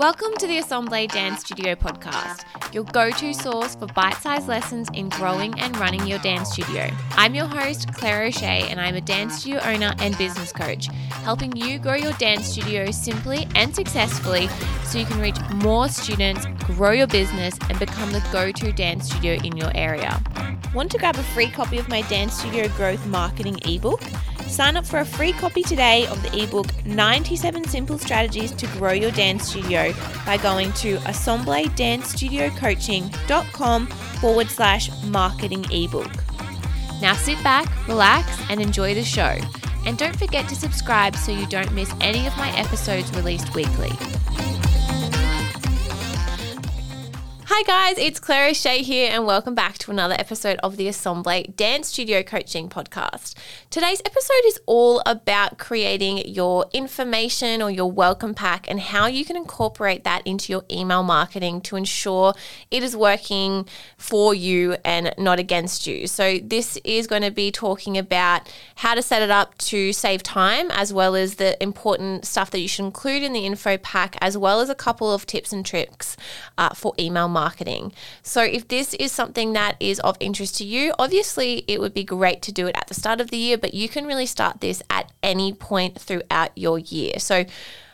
Welcome to the Assemble Dance Studio podcast, your go to source for bite sized lessons in growing and running your dance studio. I'm your host, Claire O'Shea, and I'm a dance studio owner and business coach, helping you grow your dance studio simply and successfully so you can reach more students, grow your business, and become the go to dance studio in your area. Want to grab a free copy of my Dance Studio Growth Marketing ebook? Sign up for a free copy today of the ebook 97 Simple Strategies to Grow Your Dance Studio by going to assembledancestudiocoaching.com forward slash marketing ebook. Now sit back, relax, and enjoy the show. And don't forget to subscribe so you don't miss any of my episodes released weekly. Hi guys, it's Claire O'Shea here, and welcome back to another episode of the Assemble Dance Studio Coaching Podcast. Today's episode is all about creating your information or your welcome pack and how you can incorporate that into your email marketing to ensure it is working for you and not against you. So, this is going to be talking about how to set it up to save time, as well as the important stuff that you should include in the info pack, as well as a couple of tips and tricks uh, for email marketing marketing. So, if this is something that is of interest to you, obviously it would be great to do it at the start of the year, but you can really start this at any point throughout your year. So,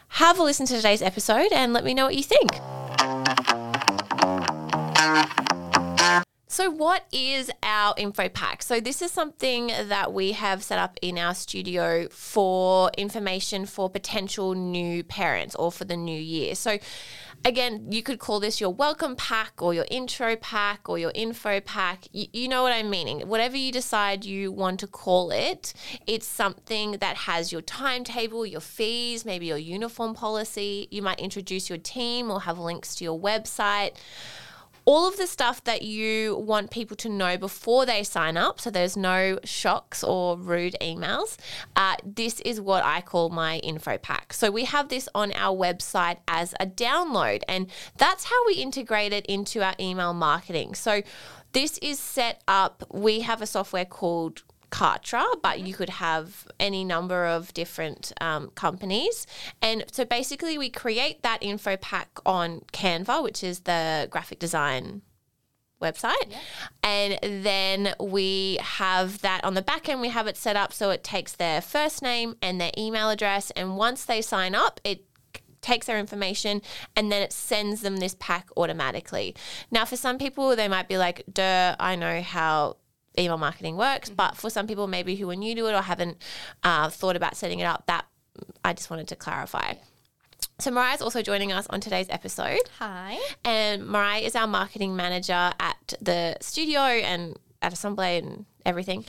have a listen to today's episode and let me know what you think. So, what is our info pack? So, this is something that we have set up in our studio for information for potential new parents or for the new year. So, again, you could call this your welcome pack or your intro pack or your info pack. You, you, know what I'm meaning. Whatever you decide you want to call it, it's something that has your timetable, your fees, maybe your uniform policy. You might introduce your team or have links to your website all of the stuff that you want people to know before they sign up, so there's no shocks or rude emails, uh, this is what I call my info pack. So we have this on our website as a download, and that's how we integrate it into our email marketing. So this is set up, we have a software called Kartra, but you could have any number of different um, companies. And so basically, we create that info pack on Canva, which is the graphic design website. Yeah. And then we have that on the back end, we have it set up so it takes their first name and their email address. And once they sign up, it takes their information and then it sends them this pack automatically. Now, for some people, they might be like, duh, I know how email marketing works. Mm-hmm. But for some people, maybe who are new to it or haven't uh, thought about setting it up, that I just wanted to clarify. So Mariah is also joining us on today's episode. Hi. And Mariah is our marketing manager at the studio and at Assemble and everything.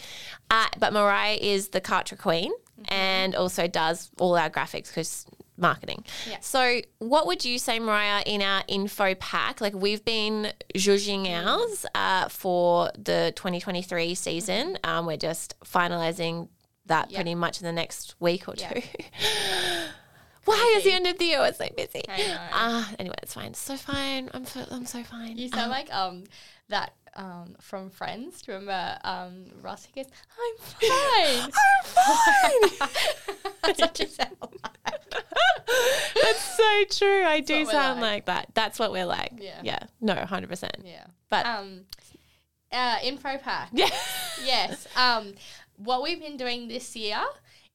Uh, but Mariah is the Kartra queen mm-hmm. and also does all our graphics because marketing. Yeah. So, what would you say, Mariah, in our info pack? Like, we've been zhuzhing ours uh, for the 2023 season. Mm-hmm. Um, we're just finalizing that yep. pretty much in the next week or two. Yep. Why is the end of the year? It's so busy. Ah, uh, anyway, it's fine. It's so fine. I'm so, I'm so fine. You sound um, like um that um, from Friends. Do you remember um, Ross? He goes, "I'm fine. I'm fine." That's what you sound like. That's so true. I That's do sound like. like. that. That's what we're like. Yeah. Yeah. No, hundred percent. Yeah. But um, uh, info pack. Yeah. yes. Um, what we've been doing this year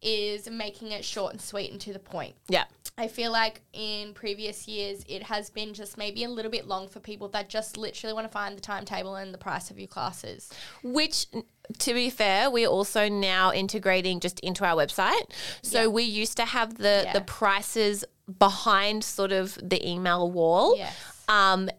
is making it short and sweet and to the point. Yeah. I feel like in previous years it has been just maybe a little bit long for people that just literally want to find the timetable and the price of your classes. Which to be fair, we're also now integrating just into our website. So yeah. we used to have the yeah. the prices behind sort of the email wall. Yes. Um,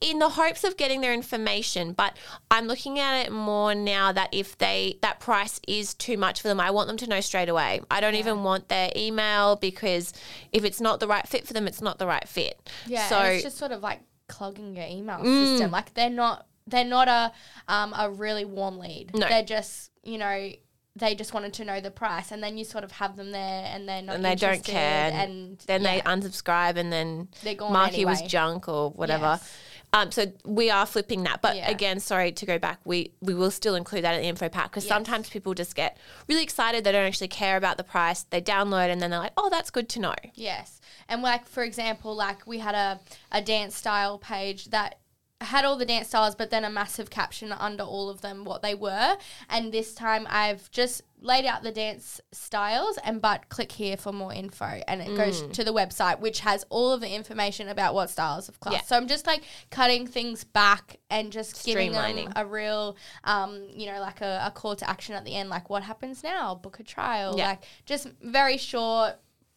in the hopes of getting their information but i'm looking at it more now that if they that price is too much for them i want them to know straight away i don't yeah. even want their email because if it's not the right fit for them it's not the right fit yeah so it's just sort of like clogging your email mm, system like they're not they're not a um, a really warm lead no. they're just you know they just wanted to know the price, and then you sort of have them there, and they're not and they don't care, and, then yeah. they unsubscribe, and then they're gone mark anyway. was junk or whatever. Yes. Um, so we are flipping that. But yeah. again, sorry to go back, we, we will still include that in the info pack because yes. sometimes people just get really excited. They don't actually care about the price. They download and then they're like, oh, that's good to know. Yes. And like, for example, like we had a, a dance style page that had all the dance styles, but then a massive caption under all of them what they were. And this time I've just laid out the dance styles and but click here for more info and it mm. goes to the website which has all of the information about what styles of class. Yeah. So I'm just like cutting things back and just giving them a real um, you know, like a, a, call to action at the end, like what happens now? Book a trial. Yeah. Like just very short,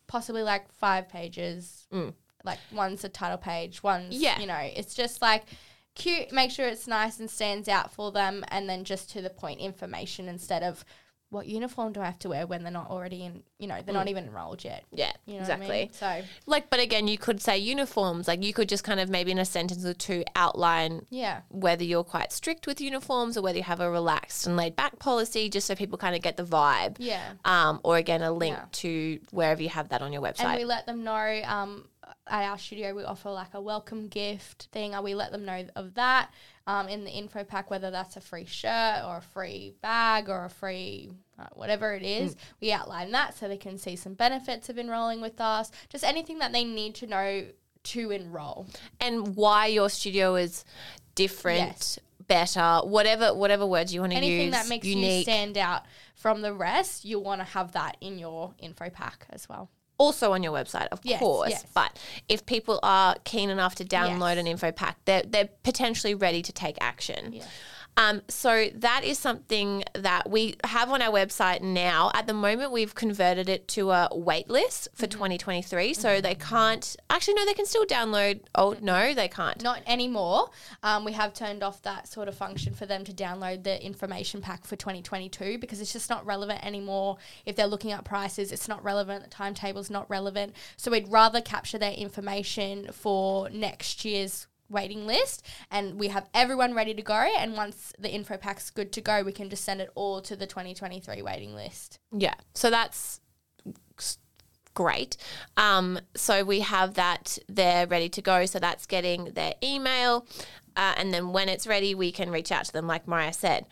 possibly like five pages. Mm. Like one's a title page, one's yeah. you know, it's just like cute, make sure it's nice and stands out for them, and then just to the point information instead of what uniform do I have to wear when they're not already in, you know, they're mm. not even enrolled yet. Yeah, you know exactly. I mean? So, like, but again, you could say uniforms. Like, you could just kind of maybe in a sentence or two outline, yeah, whether you're quite strict with uniforms or whether you have a relaxed and laid back policy, just so people kind of get the vibe. Yeah. Um, or again, a link yeah. to wherever you have that on your website. And we let them know. Um, at our studio, we offer like a welcome gift thing. And we let them know of that um, in the info pack, whether that's a free shirt or a free bag or a free uh, whatever it is. Mm. We outline that so they can see some benefits of enrolling with us, just anything that they need to know to enroll. And why your studio is different. Yes. Better, whatever whatever words you want to use. Anything that makes unique. you stand out from the rest, you'll want to have that in your info pack as well also on your website, of yes, course. Yes. But if people are keen enough to download yes. an info pack, they're, they're potentially ready to take action. Um, so that is something that we have on our website now. At the moment, we've converted it to a wait list for mm-hmm. 2023. So mm-hmm. they can't actually no, they can still download. Oh no, they can't. Not anymore. Um, we have turned off that sort of function for them to download the information pack for 2022 because it's just not relevant anymore. If they're looking at prices, it's not relevant. The timetable's not relevant. So we'd rather capture their information for next year's waiting list and we have everyone ready to go and once the info pack's good to go we can just send it all to the 2023 waiting list. Yeah so that's great. Um, so we have that there ready to go so that's getting their email uh, and then when it's ready we can reach out to them like mariah said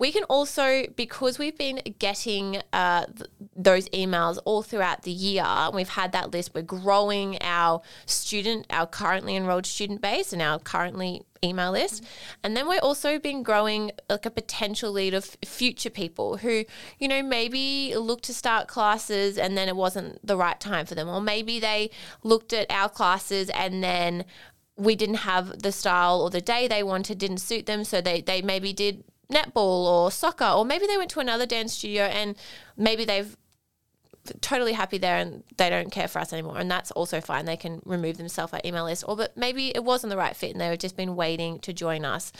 we can also, because we've been getting uh, th- those emails all throughout the year, we've had that list, we're growing our student, our currently enrolled student base and our currently email list. Mm-hmm. And then we're also been growing like a potential lead of future people who, you know, maybe look to start classes and then it wasn't the right time for them. Or maybe they looked at our classes and then we didn't have the style or the day they wanted didn't suit them. So they, they maybe did netball or soccer, or maybe they went to another dance studio and maybe they've totally happy there and they don't care for us anymore and that's also fine. They can remove themselves our email list or but maybe it wasn't the right fit and they have just been waiting to join us.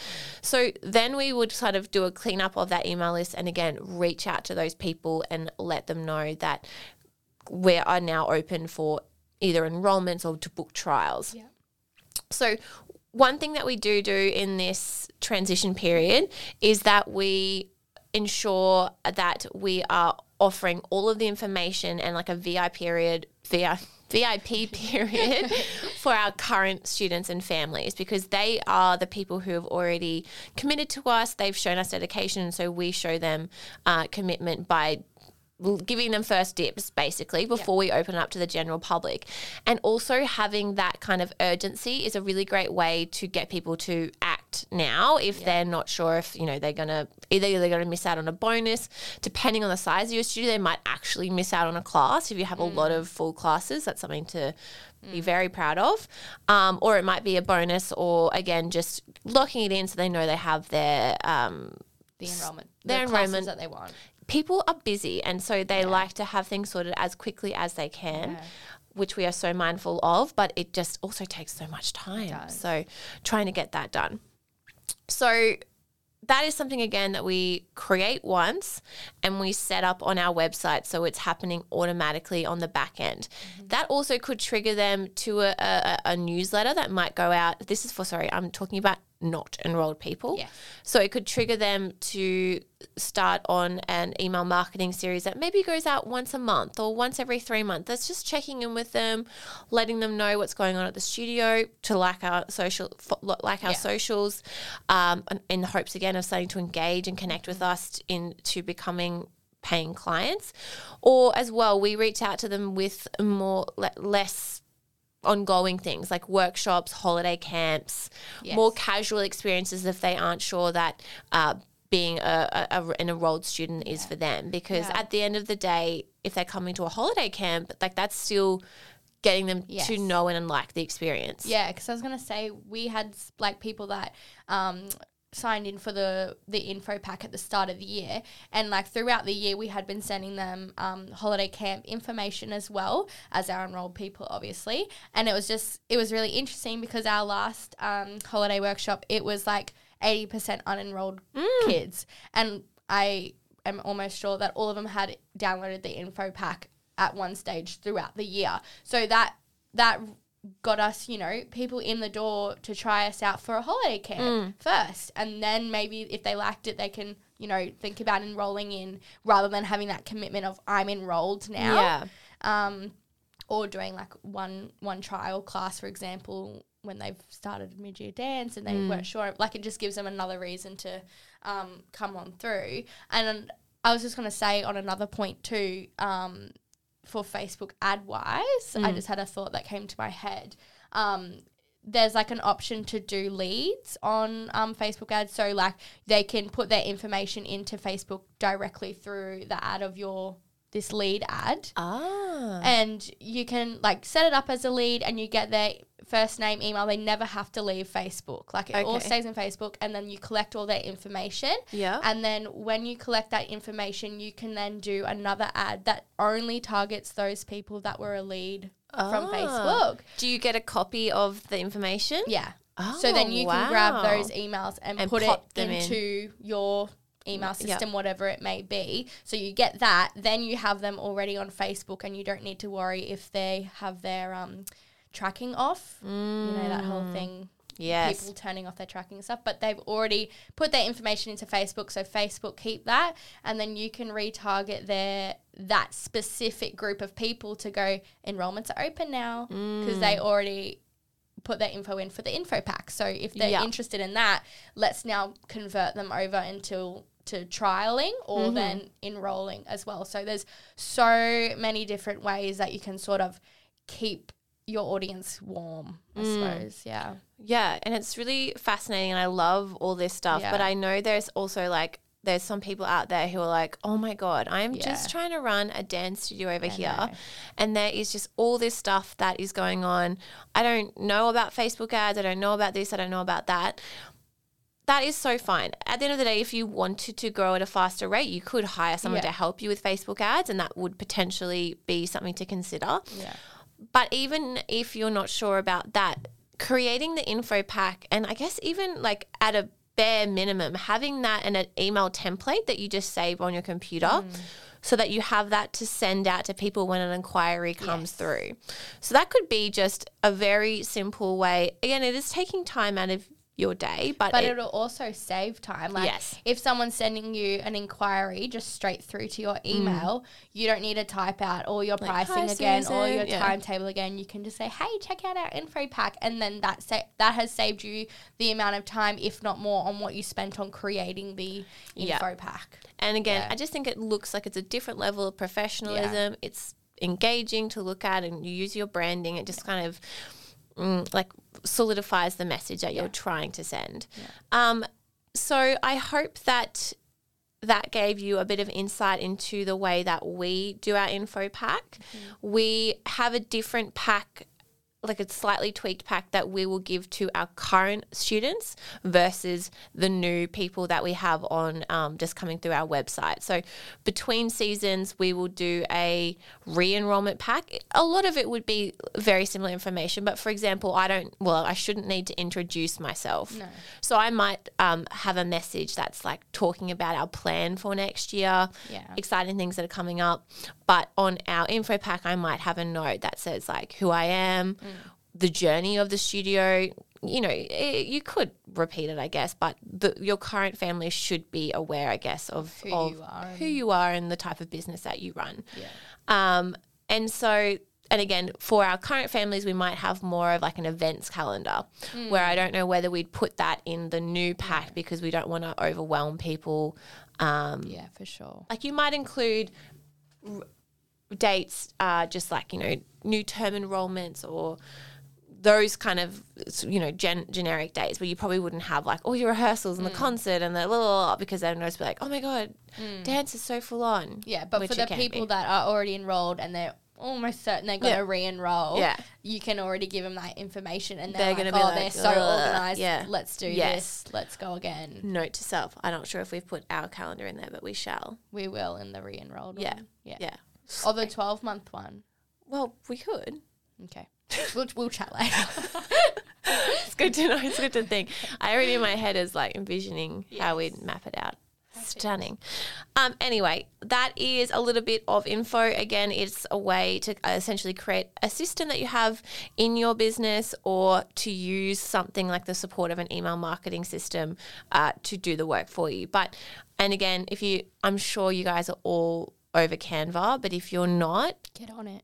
So then we would sort of do a cleanup of that email list and again reach out to those people and let them know that we are now open for either enrollments or to book trials. Yeah. so one thing that we do do in this transition period is that we ensure that we are offering all of the information and like a VI period, VI, VIP period for our current students and families because they are the people who have already committed to us. They've shown us dedication, so we show them uh, commitment by giving them first dips basically before yeah. we open up to the general public. And also having that kind of urgency is a really great way to get people to act now if yeah. they're not sure if, you know, they're going to either they're going to miss out on a bonus, depending on the size of your studio, they might actually miss out on a class if you have mm. a lot of full classes. That's something to mm. be very proud of. Um, or it might be a bonus or again just locking it in so they know they have their um, the enrollment, their the enrollment that they want people are busy and so they yeah. like to have things sorted as quickly as they can. Yeah. Which we are so mindful of, but it just also takes so much time. So, trying to get that done. So, that is something again that we create once and we set up on our website so it's happening automatically on the back end. Mm-hmm. That also could trigger them to a, a, a, newsletter that might go out. This is for, sorry, I'm talking about not enrolled people. Yeah. So it could trigger them to start on an email marketing series that maybe goes out once a month or once every three months. That's just checking in with them, letting them know what's going on at the studio to like our social, like our yeah. socials, um, in the hopes again of starting to engage and connect with us into becoming paying clients. Or as well, we reach out to them with more less ongoing things like workshops, holiday camps, yes. more casual experiences if they aren't sure that uh, being a, a, an enrolled student is for them. Because yeah. at the end of the day, if they're coming to a holiday camp, like that's still getting them yes. to know and like the experience. Yeah, because I was gonna say we had like people that um, signed in for the the info pack at the start of the year. And like throughout the year we had been sending them um, holiday camp information as well as our enrolled people obviously. And it was just it was really interesting because our last um, holiday workshop it was like 80% unenrolled mm. kids. And i am almost sure that all of them had downloaded the info pack at one stage throughout the year. So that that got us, you know, people in the door to try us out for a holiday camp mm. first. And then maybe if they liked it, they can, you know, think about enrolling in rather than having that commitment of I'm enrolled now. Yeah. Um, or doing like one one trial class, for example, when they've started mid year dance and they mm. weren't sure. Like it just gives them another reason to um, come on through. And I was just gonna say on another point too, um, for Facebook ad wise, mm. I just had a thought that came to my head. Um, there's like an option to do leads on um, Facebook ads. So, like, they can put their information into Facebook directly through the ad of your this lead ad. Ah. And you can like set it up as a lead and you get their first name, email. They never have to leave Facebook. Like it okay. all stays in Facebook and then you collect all their information. Yeah. And then when you collect that information, you can then do another ad that only targets those people that were a lead ah. from Facebook. Do you get a copy of the information? Yeah. Oh, so then you wow. can grab those emails and, and put it into in. your email system, yep. whatever it may be. So you get that, then you have them already on Facebook, and you don't need to worry if they have their um, tracking off. Mm. You know that whole mm. thing. Yes. People turning off their tracking and stuff, but they've already put their information into Facebook, so Facebook keep that, and then you can retarget their that specific group of people to go enrollments are open now because mm. they already put their info in for the info pack. So if they're yep. interested in that, let's now convert them over until to trialing or mm-hmm. then enrolling as well. So there's so many different ways that you can sort of keep your audience warm, I mm. suppose. Yeah. Yeah. And it's really fascinating. And I love all this stuff. Yeah. But I know there's also like, there's some people out there who are like, oh my God, I'm yeah. just trying to run a dance studio over I here. Know. And there is just all this stuff that is going on. I don't know about Facebook ads. I don't know about this. I don't know about that that is so fine. At the end of the day, if you wanted to grow at a faster rate, you could hire someone yeah. to help you with Facebook ads, and that would potentially be something to consider. Yeah. But even if you're not sure about that, creating the info pack, and I guess even like at a bare minimum, having that in an email template that you just save on your computer. Mm. So that you have that to send out to people when an inquiry comes yes. through. So that could be just a very simple way. Again, it is taking time out of your day. But, but it, will also save time. Like yes. if someone's sending you an inquiry just straight through to your mm. email, mm. you don't need to type out all your like, pricing again or your yeah. timetable again. You can just say, "Hey, check out our info pack," and then that sa- that has saved you the amount of time, if not more, on what you spent on creating the info pack. And again, yeah. I just think it looks like it's a different level of professionalism. It's engaging to look at, and you use your branding. It just kind of mm, like solidifies the message that yeah. you're trying to send. Yeah. Um, so I hope that that gave you a bit of insight into the way that we do our info pack. Mm-hmm. We have a different pack like a slightly tweaked pack that we will give to our current students versus the new people that we have on um, just coming through our website. So between seasons, we will do a re-enrollment pack. A lot of it would be very similar information, but for example, I don't. Well, I shouldn't need to introduce myself. No. So I might um, have a message that's like talking about our plan for next year, yeah. exciting things that are coming up. But on our info pack, I might have a note that says like who I am, mm. The journey of the studio, you know, it, you could repeat it, I guess, but the, your current family should be aware, I guess, of Who of you are who you are and the type of business that you run. Yeah. Um, and so, and again, for our current families, we might have more of like an events calendar where I don't know whether we'd put that in the new pack because we don't want to overwhelm people. Um, Yeah, for sure. like you might include r- dates, uh, just like, you know, new term enrollments or those kind of, you know, gen- generic dates where you probably wouldn't have like all your rehearsals and the mm. concert and the blah, blah, blah, because then just be like, oh my God, mm. dance is so full on. Yeah, but Which for the people be. that are already enrolled and they're almost certain they're going to Yeah. re-enroll, Yeah. you can already give them that information and They're they're, gonna like, be oh, like, they're so organized. Yeah. Let's do Yes. this. Let's go again. Note to self. I'm not sure if we've put our calendar in there, but we shall. We will in the re-enrolled Yeah. one. Yeah. Yeah. Or the 12 month one. Well, we could. Okay. we'll, we'll chat later. It's good to know. It's good to think. I already in my head is like envisioning how we'd map it out. Stunning. Um, anyway, that is a little bit of info. Again, it's a way to uh, essentially create a system that you have in your business or to use something like the support of an email marketing system uh, to do the work for you. But, and again, if you, I'm sure you guys are all over Canva, but if you're not, Get on it.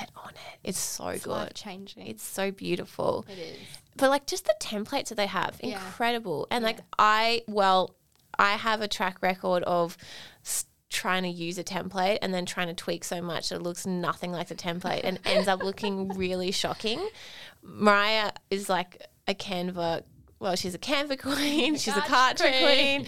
Get on it. It's so It's good. life changing. It's so beautiful It is. but like just the templates that they have Yeah. incredible and like i well i have a track record of trying to use a template and then trying to tweak so much that it looks nothing like the template and ends up looking really shocking mariah is like a canva well she's a canva queen she's a Kartra Kartra queen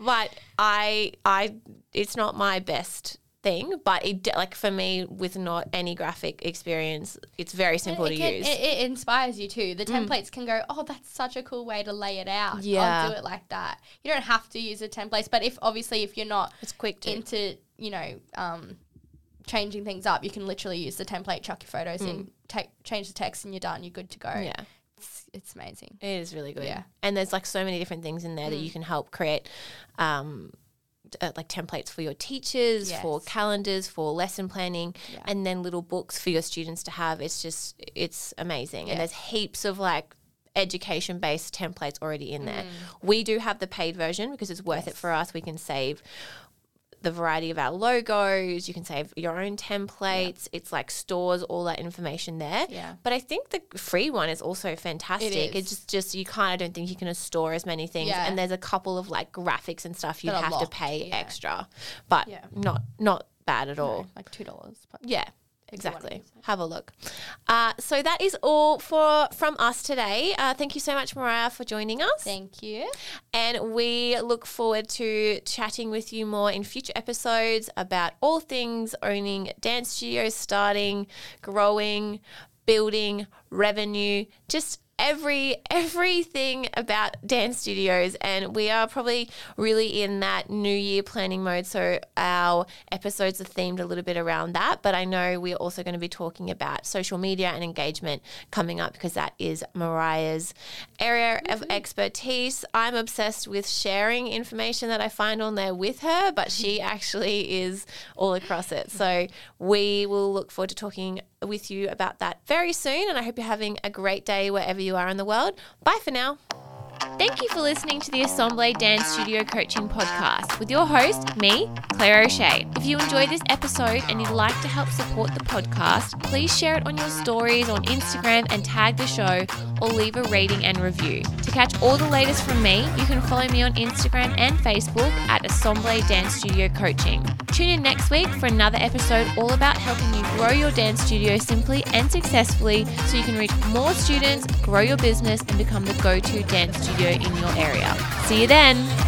but i i it's not my best thing but it like for me with not any graphic experience it's very simple it, to can- use Mm. It, it inspires you too. The templates can go, oh, that's such a cool way to lay it out. Yeah. I'll do it like that. You don't have to use the templates, but if obviously if you're not it's quick to into, you know, um, changing things up, you can literally use the template, chuck your photos in, take change the text, and you're done. You're good to go. Mm. yeah It's, it's amazing. It is really good. Yeah. Mm. And there's like so many different things in there that you can help create um, uh, like templates for your teachers, for calendars, for lesson planning, Yeah. and then little books for your students to have. It's just, it's amazing. Yeah. And there's heaps of like, education based templates already in Mm. there. We do have the paid version because it's worth it for us. We can save the variety of our logos. You can save your own templates. It's like stores all that information there. Yeah. But I think the free one is also fantastic. is. It's just, just you kind of don't think you can store as many things. Yeah. And there's a couple of like graphics and stuff you have to pay yeah. extra, but Yeah. not not bad at all. No, like two dollars. But Yeah. Exactly. Have a look. Uh, so that is all for from us today. Uh, thank you so much, Mariah, for joining us. thank you. And we look forward to chatting with you more in future episodes about all things owning dance studios, starting, growing, building, revenue, just every everything about dance studios and we are probably really in that new year planning mode so our episodes are themed a little bit around that but i know we're also going to be talking about social media and engagement coming up because that is mariah's area of mm-hmm. expertise. I'm obsessed with sharing information that i find on there with her but she mm-hmm. actually is all across it. So we will look forward to talking with you about that very soon and i hope you're having a great day wherever you are in the world. Bye for now. Thank you for listening to the Assemble Dance Studio Coaching Podcast with your host, me, Claire O'Shea. If you enjoyed this episode and you'd like to help support the podcast, please share it on your stories on Instagram and tag the show or leave a rating and review. To catch all the latest from me, you can follow me on Instagram and Facebook at Assemble Dance Studio Coaching. Tune in next week for another episode all about helping you grow your dance studio simply and successfully so you can reach more students, grow your business, and become the go to dance studio in your area. See you then.